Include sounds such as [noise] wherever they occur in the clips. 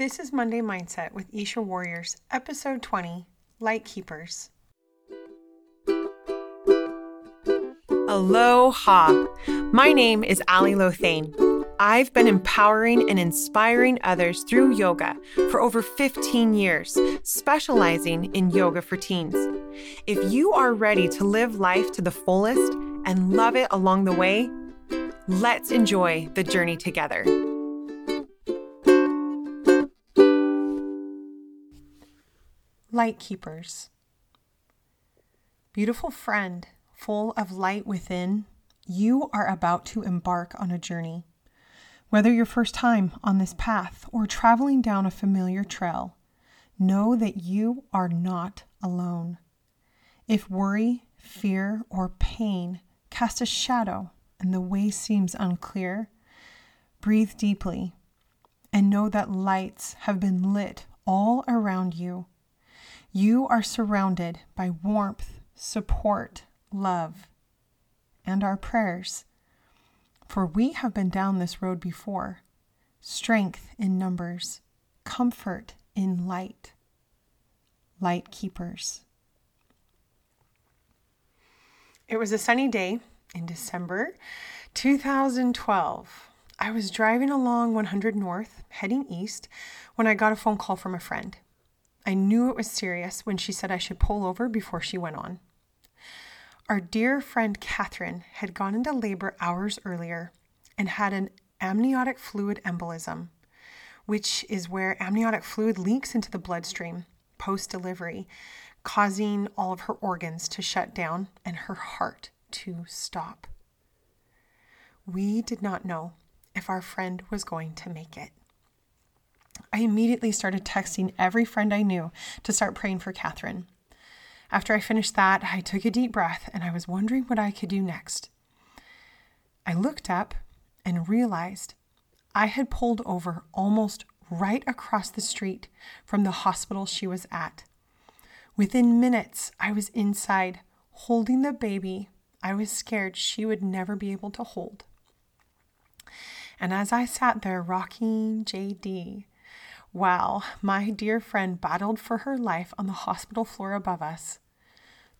This is Monday Mindset with Isha Warriors, episode 20 Light Keepers. Aloha! My name is Alli Louthain. I've been empowering and inspiring others through yoga for over 15 years, specializing in yoga for teens. If you are ready to live life to the fullest and love it along the way, let's enjoy the journey together. Light Keepers. Beautiful friend, full of light within, you are about to embark on a journey. Whether your first time on this path or traveling down a familiar trail, know that you are not alone. If worry, fear, or pain cast a shadow and the way seems unclear, breathe deeply and know that lights have been lit all around you. You are surrounded by warmth, support, love, and our prayers for we have been down this road before strength in numbers, comfort in light, light keepers. It was a sunny day in December 2012. I was driving along 100 North, heading east, when I got a phone call from a friend. I knew it was serious when she said I should pull over before she went on. Our dear friend Catherine had gone into labor hours earlier and had an amniotic fluid embolism, which is where amniotic fluid leaks into the bloodstream post delivery, causing all of her organs to shut down and her heart to stop. We did not know if our friend was going to make it. I immediately started texting every friend I knew to start praying for Catherine. After I finished that, I took a deep breath and I was wondering what I could do next. I looked up and realized I had pulled over almost right across the street from the hospital she was at. Within minutes, I was inside holding the baby I was scared she would never be able to hold. And as I sat there rocking JD, while my dear friend battled for her life on the hospital floor above us,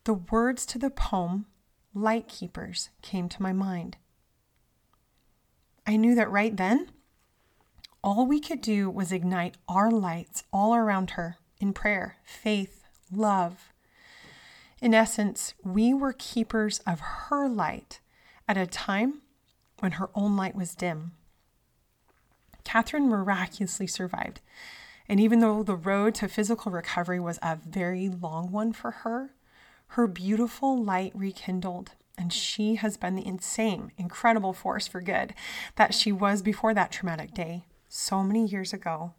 the words to the poem, Light Keepers, came to my mind. I knew that right then, all we could do was ignite our lights all around her in prayer, faith, love. In essence, we were keepers of her light at a time when her own light was dim. Catherine miraculously survived. And even though the road to physical recovery was a very long one for her, her beautiful light rekindled, and she has been the insane, incredible force for good that she was before that traumatic day so many years ago.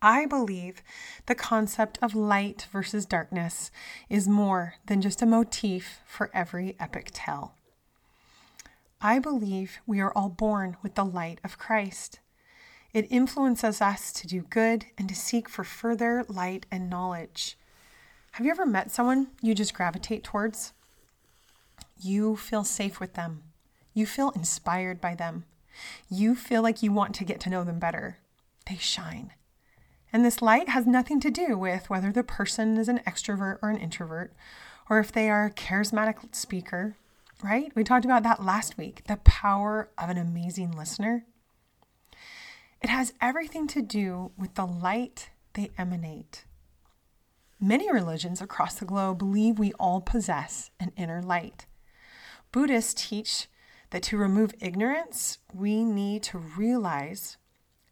I believe the concept of light versus darkness is more than just a motif for every epic tale. I believe we are all born with the light of Christ. It influences us to do good and to seek for further light and knowledge. Have you ever met someone you just gravitate towards? You feel safe with them. You feel inspired by them. You feel like you want to get to know them better. They shine. And this light has nothing to do with whether the person is an extrovert or an introvert, or if they are a charismatic speaker, right? We talked about that last week the power of an amazing listener. It has everything to do with the light they emanate. Many religions across the globe believe we all possess an inner light. Buddhists teach that to remove ignorance, we need to realize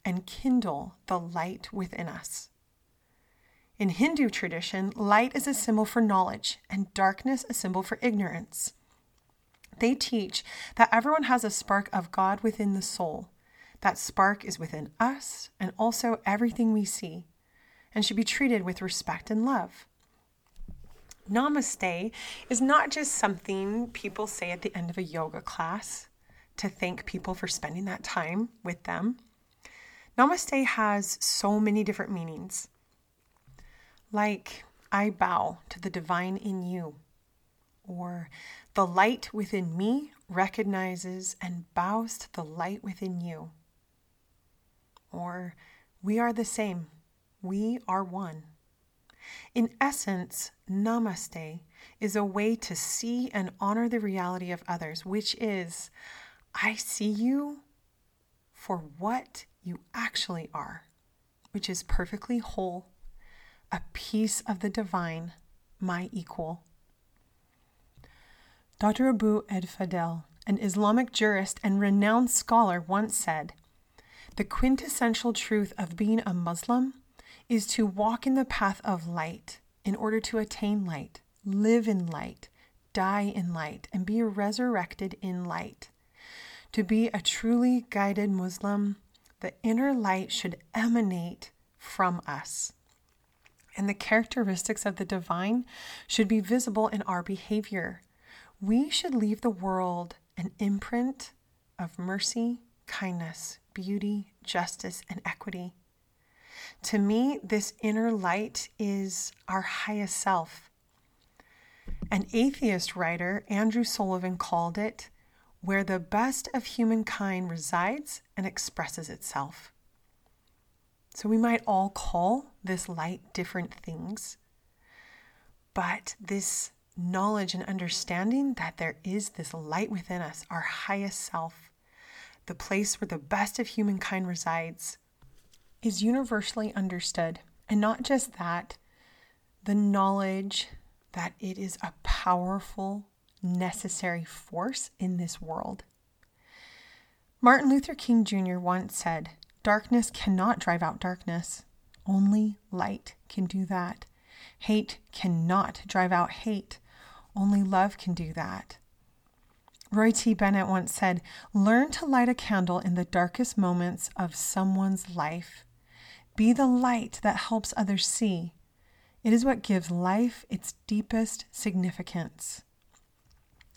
and kindle the light within us. In Hindu tradition, light is a symbol for knowledge and darkness a symbol for ignorance. They teach that everyone has a spark of God within the soul. That spark is within us and also everything we see and should be treated with respect and love. Namaste is not just something people say at the end of a yoga class to thank people for spending that time with them. Namaste has so many different meanings. Like, I bow to the divine in you, or the light within me recognizes and bows to the light within you, or We are the same. We are one. In essence, namaste is a way to see and honor the reality of others, which is, I see you for what you actually are, which is perfectly whole, a piece of the divine, my equal. Dr. Abou El Fadl, an Islamic jurist and renowned scholar, once said, The quintessential truth of being a Muslim is to walk in the path of light in order to attain light, live in light, die in light, and be resurrected in light. To be a truly guided Muslim, the inner light should emanate from us. And the characteristics of the divine should be visible in our behavior. We should leave the world an imprint of mercy, kindness, beauty, justice, and equity. To me, this inner light is our highest self. An atheist writer, Andrew Sullivan, called it where the best of humankind resides and expresses itself. So we might all call this light different things, but this knowledge and understanding that there is this light within us, our highest self, the place where the best of humankind resides, is universally understood. And not just that, the knowledge that it is a powerful, necessary force in this world. Martin Luther King Jr. once said, Darkness cannot drive out darkness. Only light can do that. Hate cannot drive out hate. Only love can do that. Roy T. Bennett once said, Learn to light a candle in the darkest moments of someone's life. Be the light that helps others see. It is what gives life its deepest significance.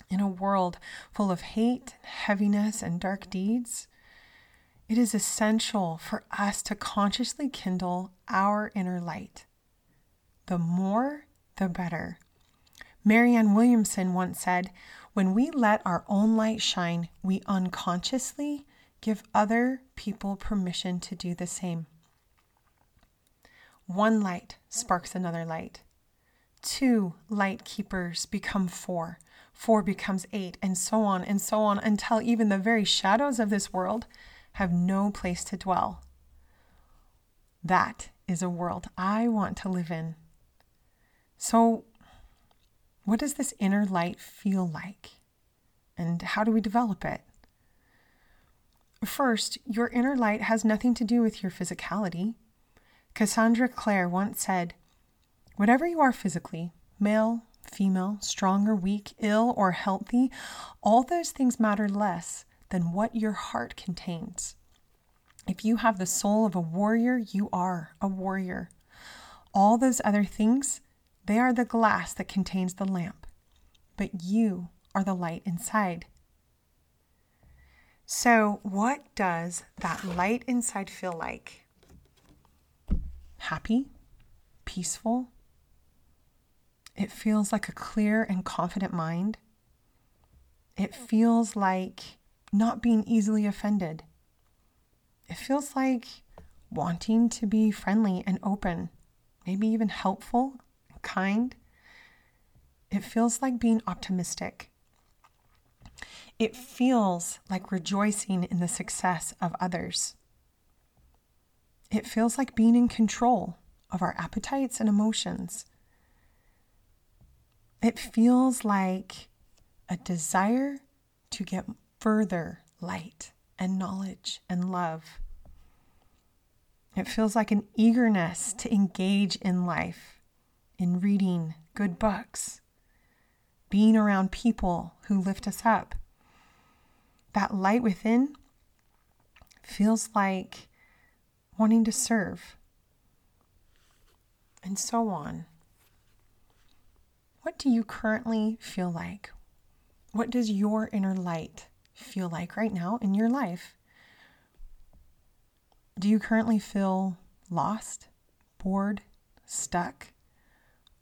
In a world full of hate, heaviness, and dark deeds, it is essential for us to consciously kindle our inner light. The more, the better. Marianne Williamson once said, When we let our own light shine, we unconsciously give other people permission to do the same. One light sparks another light. Two light keepers become four. Four becomes eight, and so on and so on until even the very shadows of this world have no place to dwell. That is a world I want to live in. So, what does this inner light feel like? And how do we develop it? First, your inner light has nothing to do with your physicality. Cassandra Clare once said, Whatever you are physically, male, female, strong or weak, ill or healthy, all those things matter less than what your heart contains. If you have the soul of a warrior, you are a warrior. All those other things, they are the glass that contains the lamp, but you are the light inside. So, what does that light inside feel like? happy, peaceful. It feels like a clear and confident mind. It feels like not being easily offended. It feels like wanting to be friendly and open, maybe even helpful, kind. It feels like being optimistic. It feels like rejoicing in the success of others. It feels like being in control of our appetites and emotions. It feels like a desire to get further light and knowledge and love. It feels like an eagerness to engage in life, in reading good books, being around people who lift us up. That light within feels like wanting to serve, and so on. What do you currently feel like? What does your inner light feel like right now in your life? Do you currently feel lost, bored, stuck,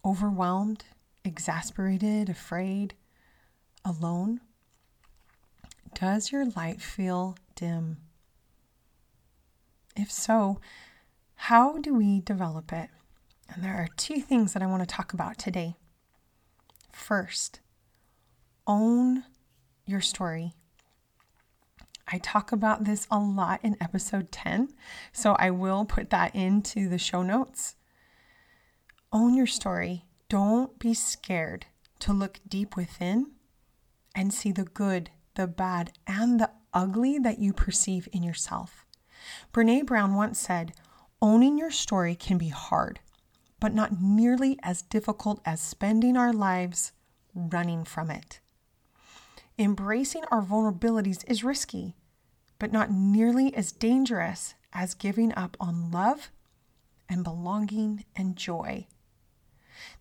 overwhelmed, exasperated, afraid, alone? Does your light feel dim? If so, How do we develop it? And there are two things that I want to talk about today. First, own your story. I talk about this a lot in episode 10, so I will put that into the show notes. Own your story. Don't be scared to look deep within and see the good, the bad, and the ugly that you perceive in yourself. Brene Brown once said, Owning your story can be hard, but not nearly as difficult as spending our lives running from it. Embracing our vulnerabilities is risky, but not nearly as dangerous as giving up on love and belonging and joy.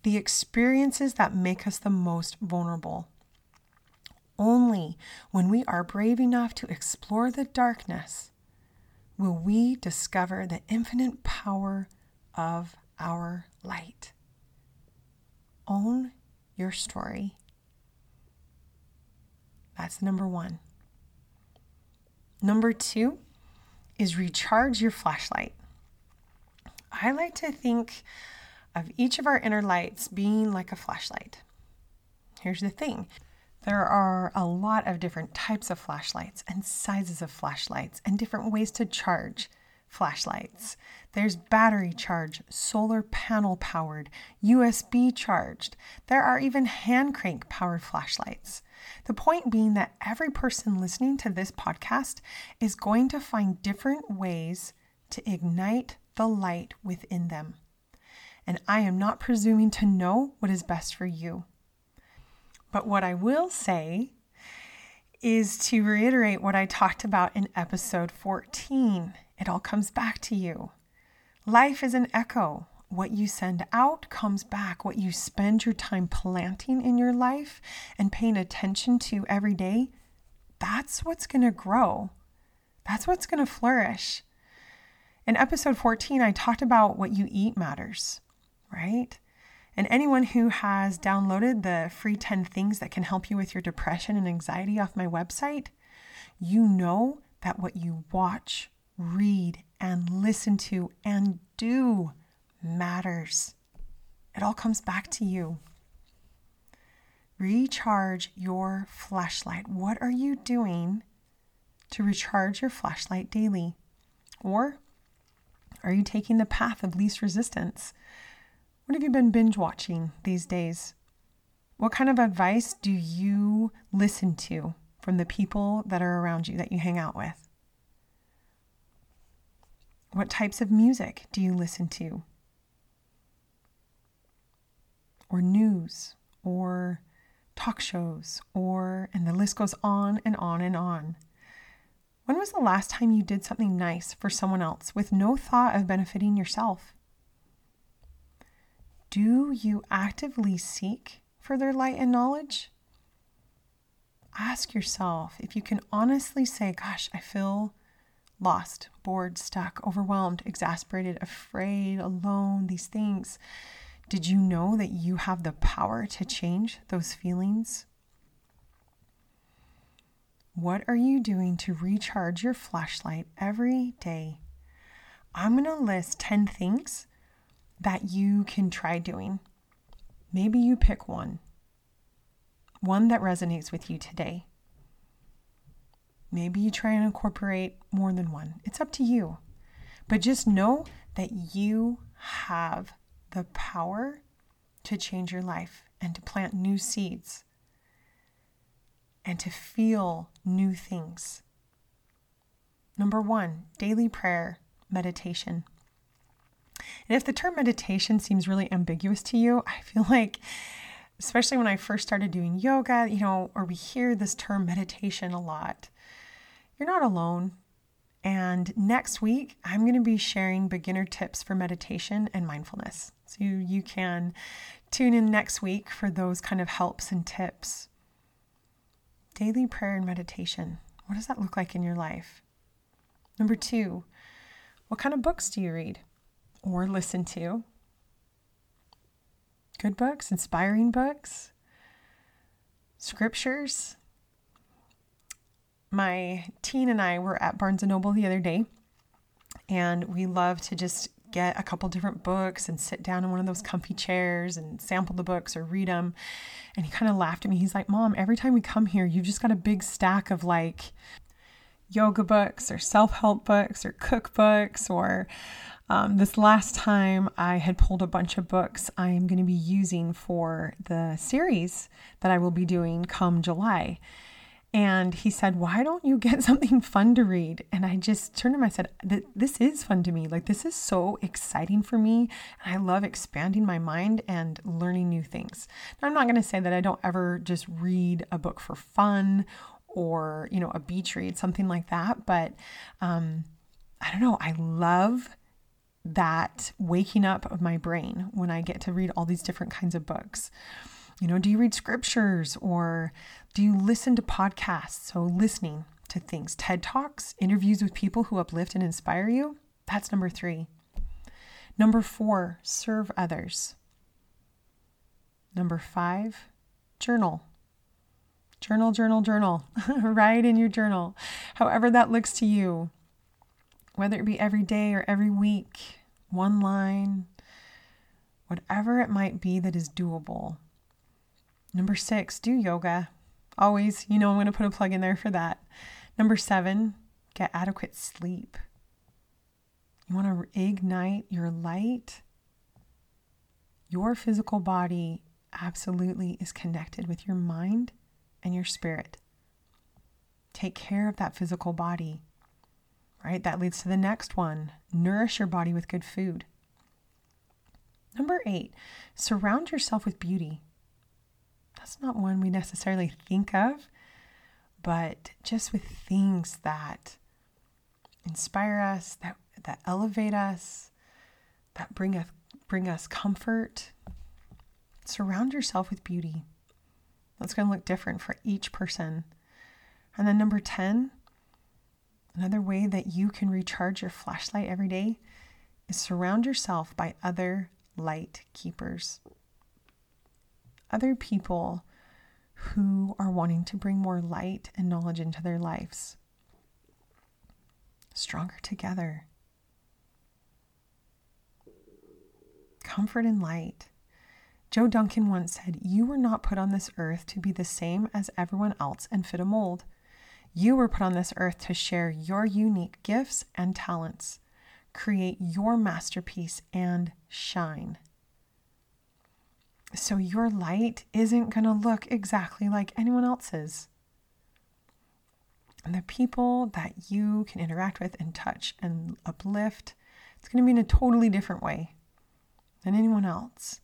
The experiences that make us the most vulnerable. Only when we are brave enough to explore the darkness will we discover the infinite power of our light. Own your story. That's number one. Number two is recharge your flashlight. I like to think of each of our inner lights being like a flashlight. Here's the thing there are a lot of different types of flashlights and sizes of flashlights and different ways to charge flashlights. There's battery charge, solar panel powered, USB charged. There are even hand crank powered flashlights. The point being that every person listening to this podcast is going to find different ways to ignite the light within them. And I am not presuming to know what is best for you. But what I will say is to reiterate what I talked about in episode 14. It all comes back to you. Life is an echo. What you send out comes back. What you spend your time planting in your life and paying attention to every day, that's what's going to grow. That's what's going to flourish. In episode 14, I talked about what you eat matters, right? And anyone who has downloaded the free 10 things that can help you with your depression and anxiety off my website, you know that what you watch, read, and listen to and do matters. It all comes back to you. Recharge your flashlight. What are you doing to recharge your flashlight daily? Or are you taking the path of least resistance? What have you been binge watching these days? What kind of advice do you listen to from the people that are around you that you hang out with? What types of music do you listen to? Or news, or talk shows, or, and the list goes on and on and on. When was the last time you did something nice for someone else with no thought of benefiting yourself? Do you actively seek further light and knowledge? Ask yourself if you can honestly say, Gosh, I feel lost, bored, stuck, overwhelmed, exasperated, afraid, alone, these things. Did you know that you have the power to change those feelings? What are you doing to recharge your flashlight every day? I'm going to list 10 things that you can try doing. Maybe you pick one, one that resonates with you today. Maybe you try and incorporate more than one. It's up to you. But just know that you have the power to change your life and to plant new seeds and to feel new things. Number one, daily prayer, meditation. And if the term meditation seems really ambiguous to you, I feel [laughs] like, especially when I first started doing yoga, you know, or we hear this term meditation a lot, you're not alone. And next week, I'm going to be sharing beginner tips for meditation and mindfulness. So you, you can tune in next week for those kind of helps and tips. Daily prayer and meditation. What does that look like in your life? Number two, what kind of books do you read? Or listen to. Good books, inspiring books, scriptures. My teen and I were at Barnes and Noble the other day, and we love to just get a couple different books and sit down in one of those comfy chairs and sample the books or read them. And he kind of laughed at me. He's like, Mom, every time we come here, you've just got a big stack of like yoga books or self help books or cookbooks or um, this last time I had pulled a bunch of books I am going to be using for the series that I will be doing come July. And he said, Why don't you get [laughs] something fun to read? And I just turned to him, I said, This is fun to me. Like, this is so exciting for me. And I love expanding my mind and learning new things. Now, I'm not going to say that I don't ever just read a book for fun or, you know, a beach read, something like that. But um, I don't know. I love that waking up of my brain when I get to read all these different kinds of books. You know, do you read scriptures or do you listen to podcasts? So, listening to things, TED Talks, interviews with people who uplift and inspire you. That's number three. Number four, serve others. Number five, journal. Journal, journal, journal. [laughs] Write in your journal, however that looks to you whether it be every day or every week, one line, whatever it might be that is doable. Number six, do yoga. Always, you know, I'm going to put a plug in there for that. Number seven, get adequate sleep. You want to ignite your light. Your physical body absolutely is connected with your mind and your spirit. Take care of that physical body right? That leads to the next one nourish your body with good food. Number eight, surround yourself with beauty. That's not one we necessarily think of, but just with things that inspire us, that, that elevate us, that bring us, bring us comfort. Surround yourself with beauty. That's going to look different for each person. And then number 10, Another way that you can recharge your flashlight every day is surround yourself by other light keepers. Other people who are wanting to bring more light and knowledge into their lives. Stronger together. Comfort and light. Joe Duncan once said, You were not put on this earth to be the same as everyone else and fit a mold. You were put on this earth to share your unique gifts and talents, create your masterpiece, and shine. So your light isn't going to look exactly like anyone else's. And the people that you can interact with and touch and uplift, it's going to be in a totally different way than anyone else.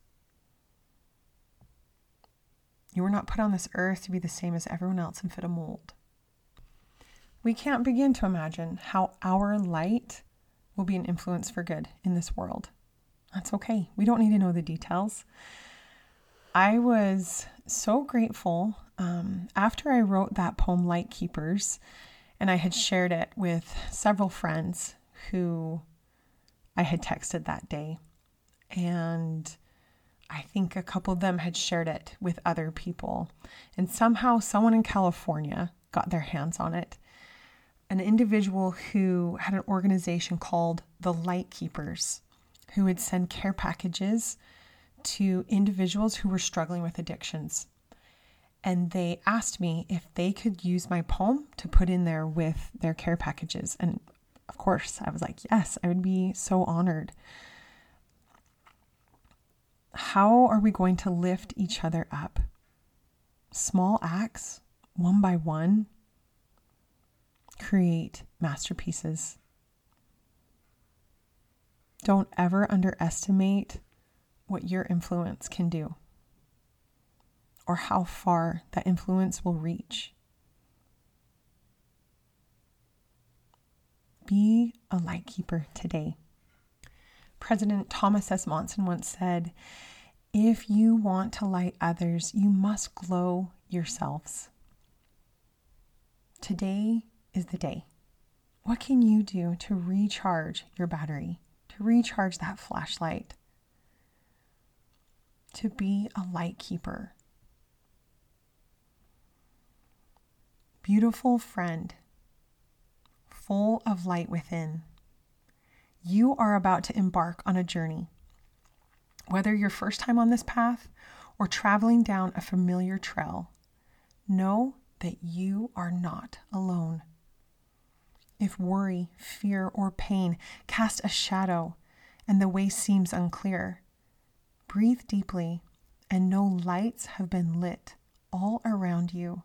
You were not put on this earth to be the same as everyone else and fit a mold. We can't begin to imagine how our light will be an influence for good in this world. That's okay. We don't need to know the details. I was so grateful um, after I wrote that poem, Light Keepers, and I had shared it with several friends who I had texted that day. And I think a couple of them had shared it with other people. And somehow, someone in California got their hands on it an individual who had an organization called the Light Keepers, who would send care packages to individuals who were struggling with addictions. And they asked me if they could use my poem to put in there with their care packages. And of course, I was like, yes, I would be so honored. How are we going to lift each other up? Small acts, one by one, create masterpieces. Don't ever underestimate what your influence can do or how far that influence will reach. Be a light keeper today. President Thomas S. Monson once said, If you want to light others, you must glow yourselves. Today, is the day. What can you do to recharge your battery, to recharge that flashlight, to be a light keeper? Beautiful friend, full of light within, You are about to embark on a journey. Whether your first time on this path or traveling down a familiar trail, know that you are not alone. If worry, fear, or pain cast a shadow and the way seems unclear, breathe deeply and know lights have been lit all around you.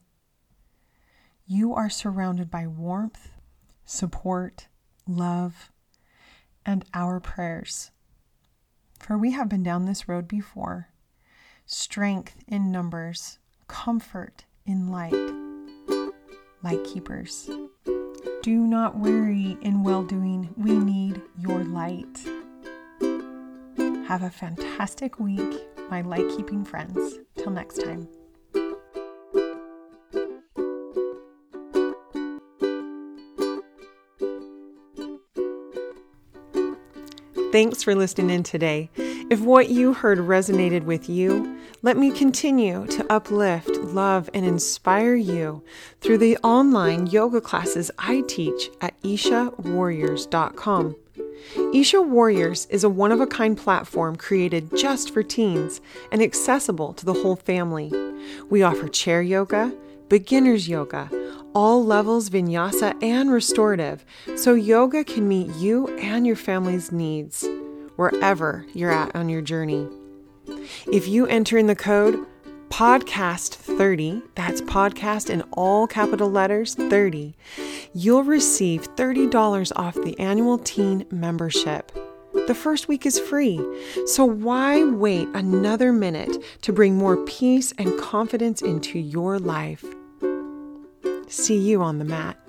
You are surrounded by warmth, support, love, and our prayers. For we have been down this road before strength in numbers, comfort in light, light keepers. Do not weary in well doing. We need your light. Have a fantastic week, my light keeping friends. Till next time. Thanks for listening in today. If what you heard resonated with you, let me continue to uplift, love, and inspire you through the online yoga classes I teach at ishawarriors.com. Isha Warriors is a one of a kind platform created just for teens and accessible to the whole family. We offer chair yoga, beginner's yoga, all levels vinyasa and restorative, so yoga can meet you and your family's needs wherever you're at on your journey. If you enter in the code podcast 30, that's podcast in all capital letters 30, you'll receive $30 off the annual teen membership. The first week is free, so why wait another minute to bring more peace and confidence into your life? See you on the mat.